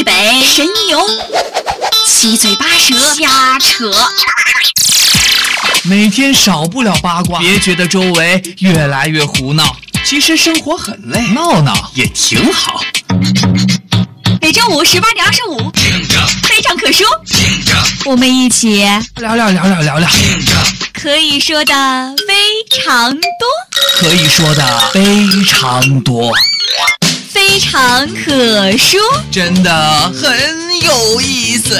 西北神游，七嘴八舌瞎扯。每天少不了八卦，别觉得周围越来越胡闹，其实生活很累，闹闹。也挺好。每周五十八点二十五，非常可说，我们一起聊聊聊聊聊聊，可以说的非常多，可以说的非常多，非常可说，真的很有意思。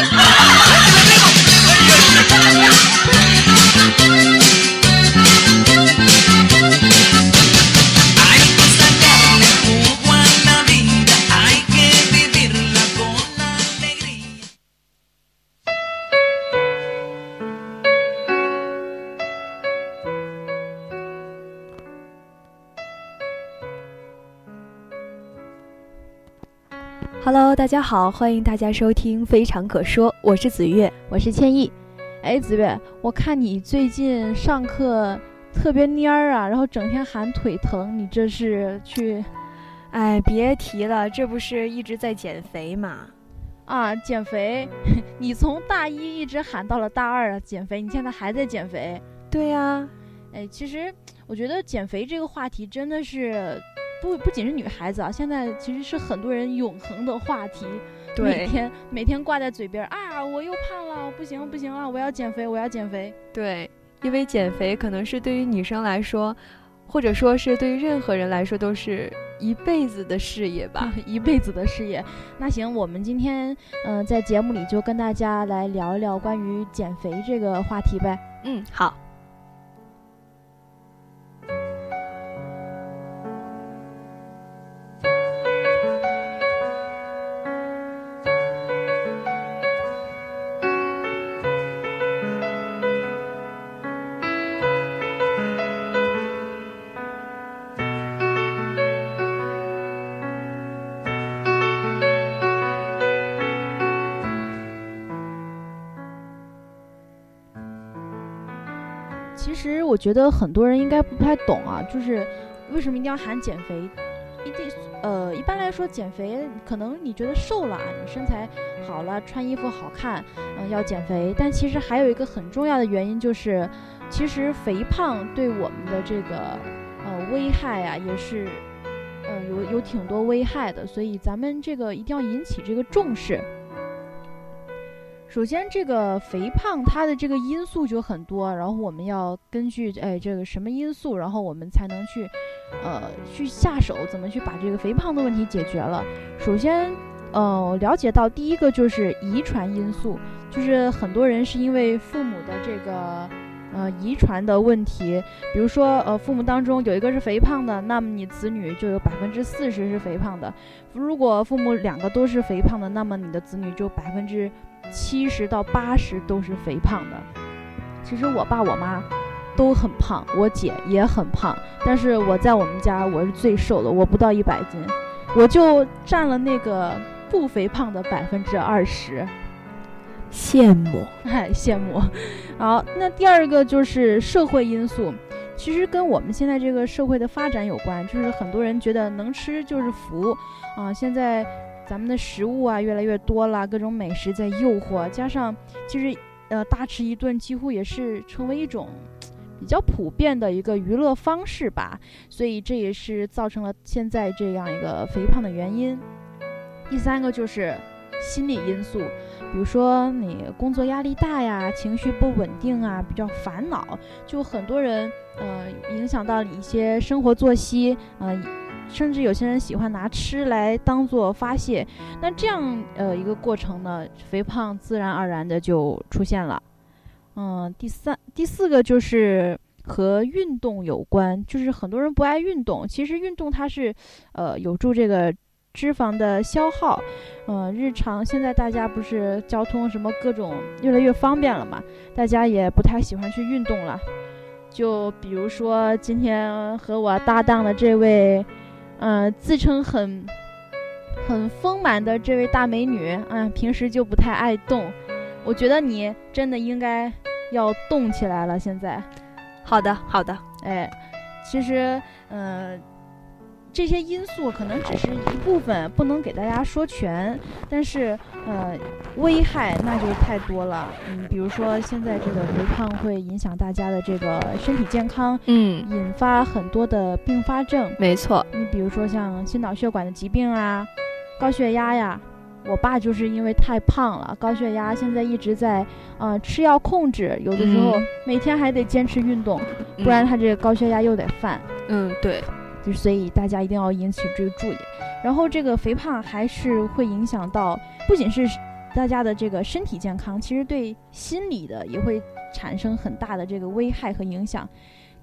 哈喽，大家好，欢迎大家收听《非常可说》，我是子月。我是千亿。哎，子月，我看你最近上课特别蔫儿啊，然后整天喊腿疼，你这是去哎，别提了，这不是一直在减肥嘛？啊减肥？你从大一一直喊到了大二啊，减肥，你现在还在减肥？对呀、哎，其实我觉得减肥这个话题真的是不不仅是女孩子啊，现在其实是很多人永恒的话题。每天每天挂在嘴边儿啊，我又胖了，不行不行了，我要减肥，我要减肥。对，因为减肥可能是对于女生来说，或者说是对于任何人来说，都是一辈子的事业吧。一辈子的事业。那行，我们今天嗯、呃在节目里就跟大家来聊一聊关于减肥这个话题呗。嗯，好。我觉得很多人应该不太懂啊，就是为什么一定要喊减肥？一定呃，一般来说减肥可能你觉得瘦了啊，你身材好了，穿衣服好看，嗯、要减肥。但其实还有一个很重要的原因就是，其实肥胖对我们的这个呃危害啊，也是呃有有挺多危害的，所以咱们这个一定要引起这个重视。首先，这个肥胖它的这个因素就很多，然后我们要根据哎这个什么因素，然后我们才能去，呃，去下手怎么去把这个肥胖的问题解决了。首先，呃，了解到第一个就是遗传因素，就是很多人是因为父母的这个呃遗传的问题，比如说呃父母当中有一个是肥胖的，那么你子女就有百分之四十是肥胖的；如果父母两个都是肥胖的，那么你的子女就百分之七十到八十都是肥胖的。其实我爸我妈都很胖，我姐也很胖，但是我在我们家我是最瘦的，我不到一百斤，我就占了那个不肥胖的百分之二十。羡慕。哎，羡慕。好，那第二个就是社会因素，其实跟我们现在这个社会的发展有关，就是很多人觉得能吃就是福啊。现在咱们的食物啊越来越多了，各种美食在诱惑，加上其实呃大吃一顿几乎也是成为一种。比较普遍的一个娱乐方式吧，所以这也是造成了现在这样一个肥胖的原因。第三个就是心理因素，比如说你工作压力大呀，情绪不稳定啊，比较烦恼，就很多人呃影响到你一些生活作息，呃，甚至有些人喜欢拿吃来当做发泄，那这样呃一个过程呢，肥胖自然而然的就出现了。嗯，第三、第四个就是和运动有关，就是很多人不爱运动，其实运动它是呃有助这个脂肪的消耗。呃，日常现在大家不是交通什么各种越来越方便了嘛，大家也不太喜欢去运动了。就比如说今天和我搭档的这位，嗯、自称很很丰满的这位大美女，嗯、平时就不太爱动。我觉得你真的应该要动起来了。现在，好的，好的。哎，其实，嗯、这些因素可能只是一部分，不能给大家说全，但是呃，危害那就太多了。嗯，比如说现在这个肥胖会影响大家的这个身体健康，嗯，引发很多的并发症。没错，你比如说像心脑血管的疾病啊，高血压呀。我爸就是因为太胖了，高血压，现在一直在呃吃药控制，有的时候嗯每天还得坚持运动，不然他这个高血压又得犯。嗯，对，就所以大家一定要引起这个注意。然后这个肥胖还是会影响到，不仅是大家的这个身体健康，其实对心理的也会产生很大的这个危害和影响。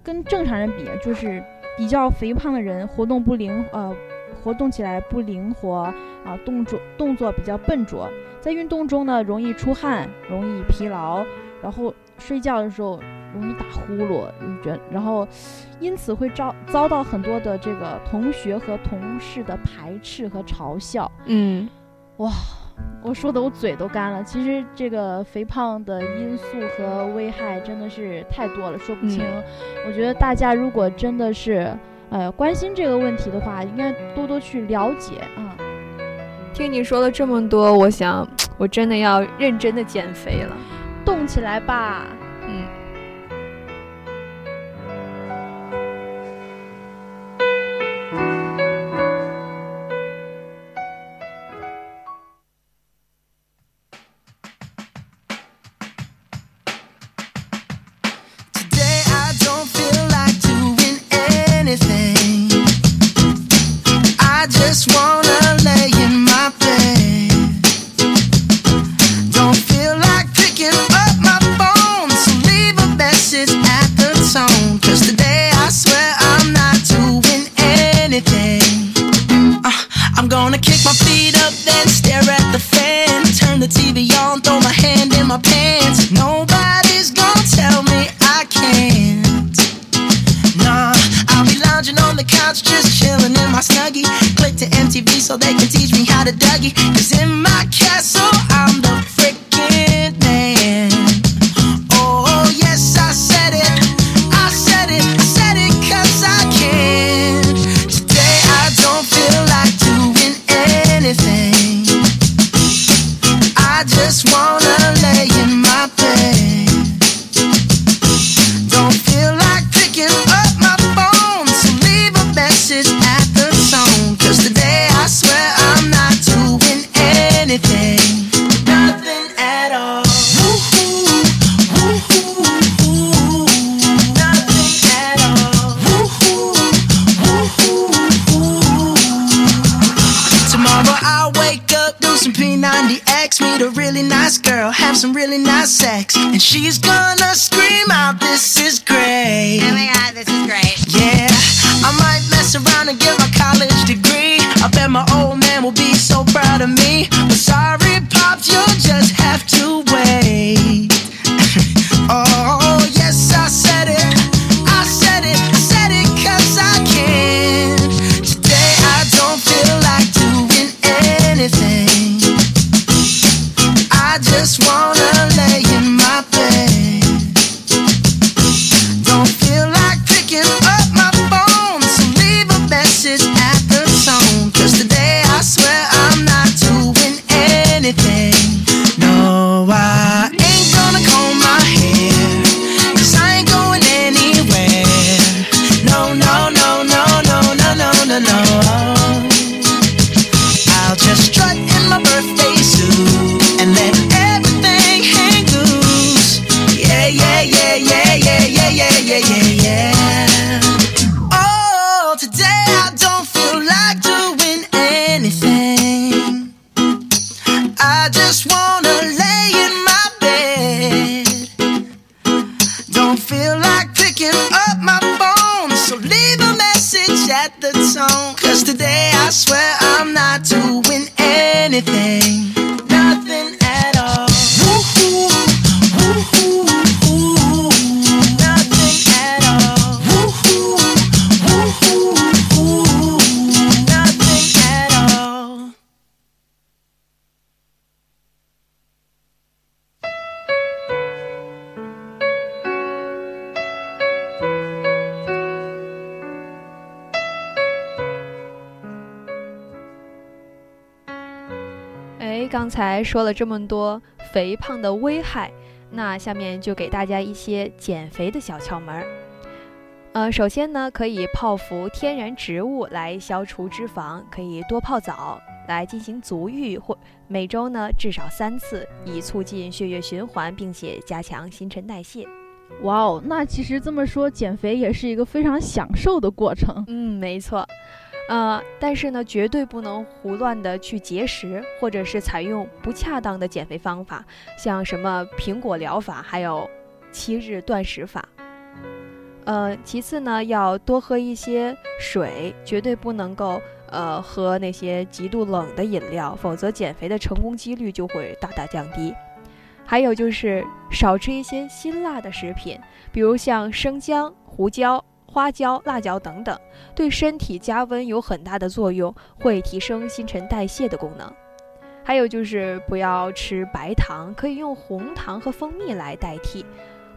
跟正常人比，就是比较肥胖的人活动不灵，呃，活动起来不灵活啊，动作动作比较笨拙，在运动中呢容易出汗，容易疲劳，然后睡觉的时候容易打呼噜，觉然后因此会遭遭到很多的这个同学和同事的排斥和嘲笑。嗯，我说的我嘴都干了。其实这个肥胖的因素和危害真的是太多了，说不清。我觉得大家如果真的是呃关心这个问题的话，应该多多去了解啊。听你说了这么多，我想我真的要认真的减肥了。动起来吧！Couch, just chilling in my snuggie. Click to MTV so they can teach me how to Dougie. Cause in my castle, I'm the trying to get 刚才说了这么多肥胖的危害，那下面就给大家一些减肥的小窍门儿。呃，首先呢，可以泡服天然植物来消除脂肪，可以多泡澡来进行足浴，或每周呢至少三次，以促进血液循环，并且加强新陈代谢。哇哦，那其实这么说，减肥也是一个非常享受的过程。嗯，没错。呃，但是呢，绝对不能胡乱的去节食，或者是采用不恰当的减肥方法，像什么苹果疗法，还有七日断食法。呃，其次呢，要多喝一些水，绝对不能够呃喝那些极度冷的饮料，否则减肥的成功几率就会大大降低。还有就是少吃一些辛辣的食品，比如像生姜、胡椒。花椒、辣椒等等，对身体加温有很大的作用，会提升新陈代谢的功能。还有就是不要吃白糖，可以用红糖和蜂蜜来代替。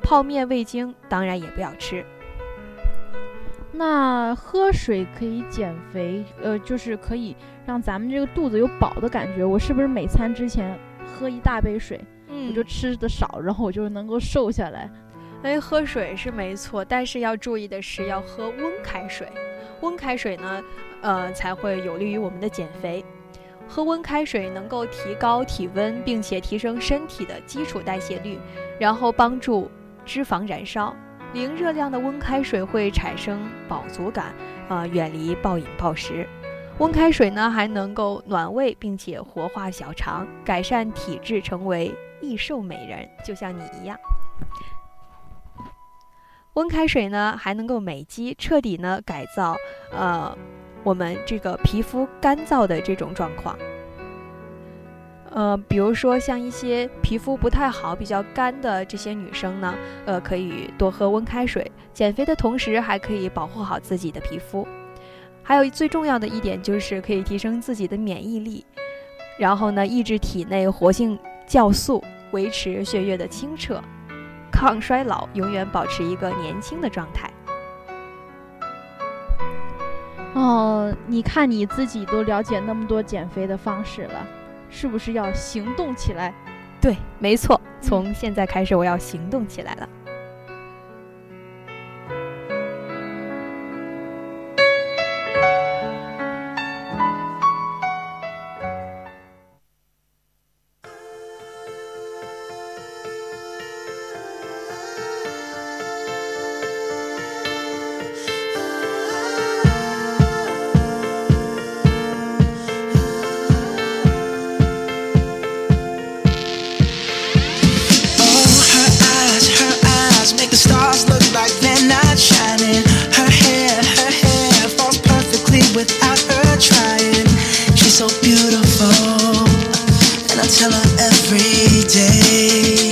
泡面、味精当然也不要吃。那喝水可以减肥，呃，就是可以让咱们这个肚子有饱的感觉。我是不是每餐之前喝一大杯水，我就吃的少，然后我就能够瘦下来？哎，喝水是没错，但是要注意的是要喝温开水。温开水呢，呃，才会有利于我们的减肥。喝温开水能够提高体温，并且提升身体的基础代谢率，然后帮助脂肪燃烧。零热量的温开水会产生饱足感，呃，远离暴饮暴食。温开水呢，还能够暖胃，并且活化小肠，改善体质，成为易瘦美人，就像你一样。温开水呢，还能够美肌，彻底呢改造，呃，我们这个皮肤干燥的这种状况。呃，比如说像一些皮肤不太好、比较干的这些女生呢，呃，可以多喝温开水，减肥的同时还可以保护好自己的皮肤。还有最重要的一点就是可以提升自己的免疫力，然后呢，抑制体内活性酵素，维持血液的清澈。抗衰老，永远保持一个年轻的状态。哦，你看你自己都了解那么多减肥的方式了，是不是要行动起来？对，没错，从现在开始我要行动起来了。sei.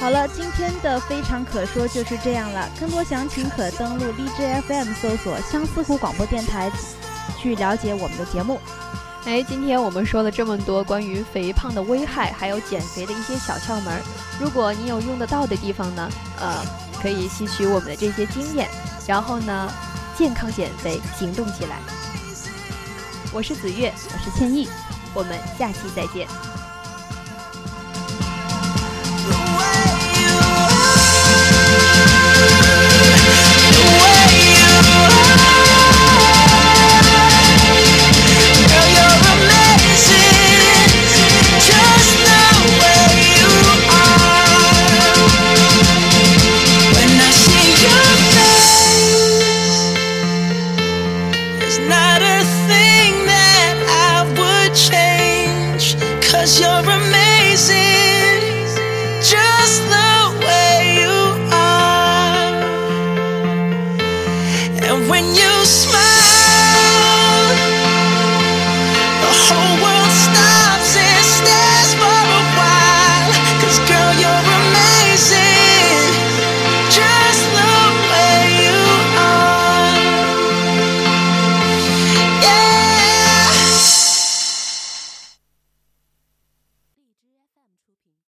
好了，今天的非常可说就是这样了。更多详情可登录荔枝 FM 搜索相思湖广播电台，去了解我们的节目。哎，今天我们说了这么多关于肥胖的危害，还有减肥的一些小窍门。如果你有用得到的地方呢，呃，可以吸取我们的这些经验，然后呢，健康减肥，行动起来。我是子月，我是倩意，我们下期再见。